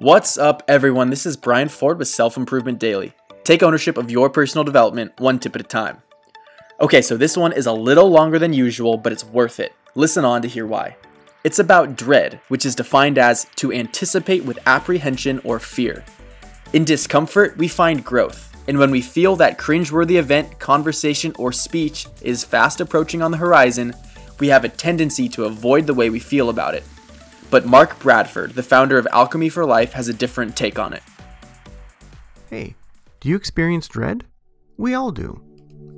What's up, everyone? This is Brian Ford with Self Improvement Daily. Take ownership of your personal development one tip at a time. Okay, so this one is a little longer than usual, but it's worth it. Listen on to hear why. It's about dread, which is defined as to anticipate with apprehension or fear. In discomfort, we find growth, and when we feel that cringeworthy event, conversation, or speech is fast approaching on the horizon, we have a tendency to avoid the way we feel about it. But Mark Bradford, the founder of Alchemy for Life, has a different take on it. Hey, do you experience dread? We all do.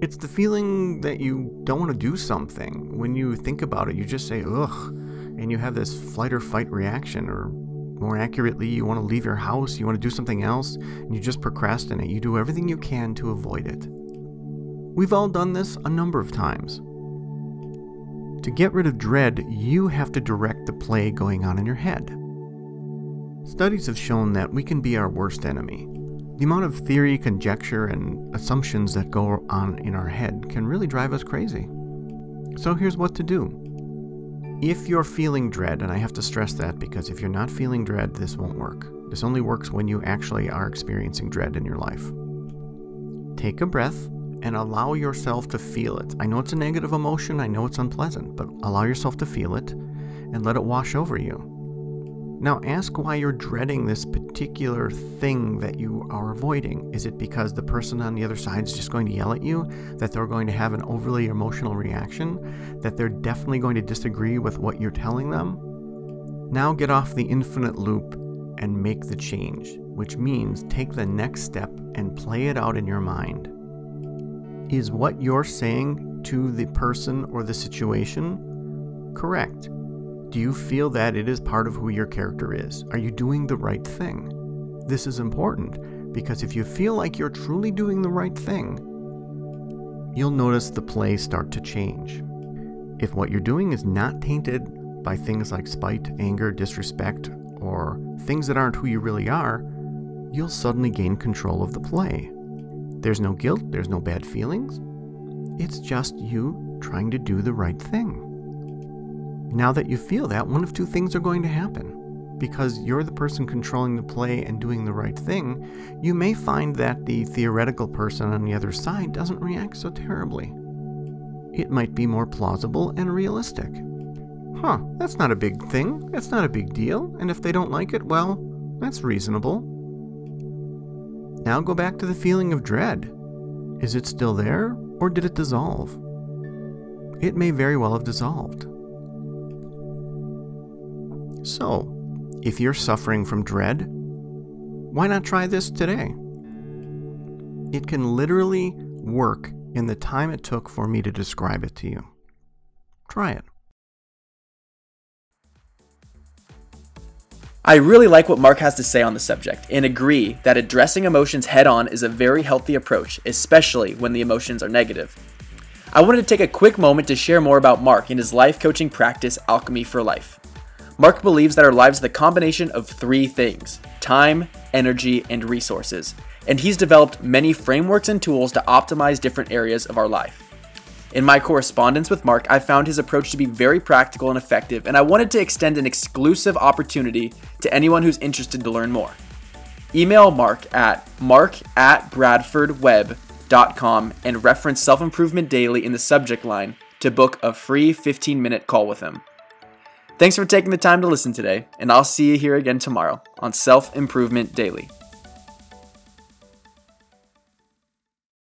It's the feeling that you don't want to do something. When you think about it, you just say, ugh, and you have this flight or fight reaction, or more accurately, you want to leave your house, you want to do something else, and you just procrastinate. You do everything you can to avoid it. We've all done this a number of times. To get rid of dread, you have to direct the play going on in your head. Studies have shown that we can be our worst enemy. The amount of theory, conjecture, and assumptions that go on in our head can really drive us crazy. So here's what to do. If you're feeling dread, and I have to stress that because if you're not feeling dread, this won't work. This only works when you actually are experiencing dread in your life. Take a breath and allow yourself to feel it. I know it's a negative emotion, I know it's unpleasant, but allow yourself to feel it and let it wash over you. Now, ask why you're dreading this particular thing that you are avoiding. Is it because the person on the other side is just going to yell at you? That they're going to have an overly emotional reaction? That they're definitely going to disagree with what you're telling them? Now get off the infinite loop and make the change, which means take the next step and play it out in your mind. Is what you're saying to the person or the situation correct? Do you feel that it is part of who your character is? Are you doing the right thing? This is important because if you feel like you're truly doing the right thing, you'll notice the play start to change. If what you're doing is not tainted by things like spite, anger, disrespect, or things that aren't who you really are, you'll suddenly gain control of the play. There's no guilt, there's no bad feelings. It's just you trying to do the right thing. Now that you feel that, one of two things are going to happen. Because you're the person controlling the play and doing the right thing, you may find that the theoretical person on the other side doesn't react so terribly. It might be more plausible and realistic. Huh, that's not a big thing, that's not a big deal, and if they don't like it, well, that's reasonable. Now go back to the feeling of dread. Is it still there, or did it dissolve? It may very well have dissolved. So, if you're suffering from dread, why not try this today? It can literally work in the time it took for me to describe it to you. Try it. I really like what Mark has to say on the subject and agree that addressing emotions head on is a very healthy approach, especially when the emotions are negative. I wanted to take a quick moment to share more about Mark and his life coaching practice, Alchemy for Life. Mark believes that our lives are the combination of three things time, energy, and resources, and he's developed many frameworks and tools to optimize different areas of our life. In my correspondence with Mark, I found his approach to be very practical and effective, and I wanted to extend an exclusive opportunity to anyone who's interested to learn more. Email Mark at mark at bradfordweb.com and reference Self Improvement Daily in the subject line to book a free 15 minute call with him. Thanks for taking the time to listen today, and I'll see you here again tomorrow on Self Improvement Daily.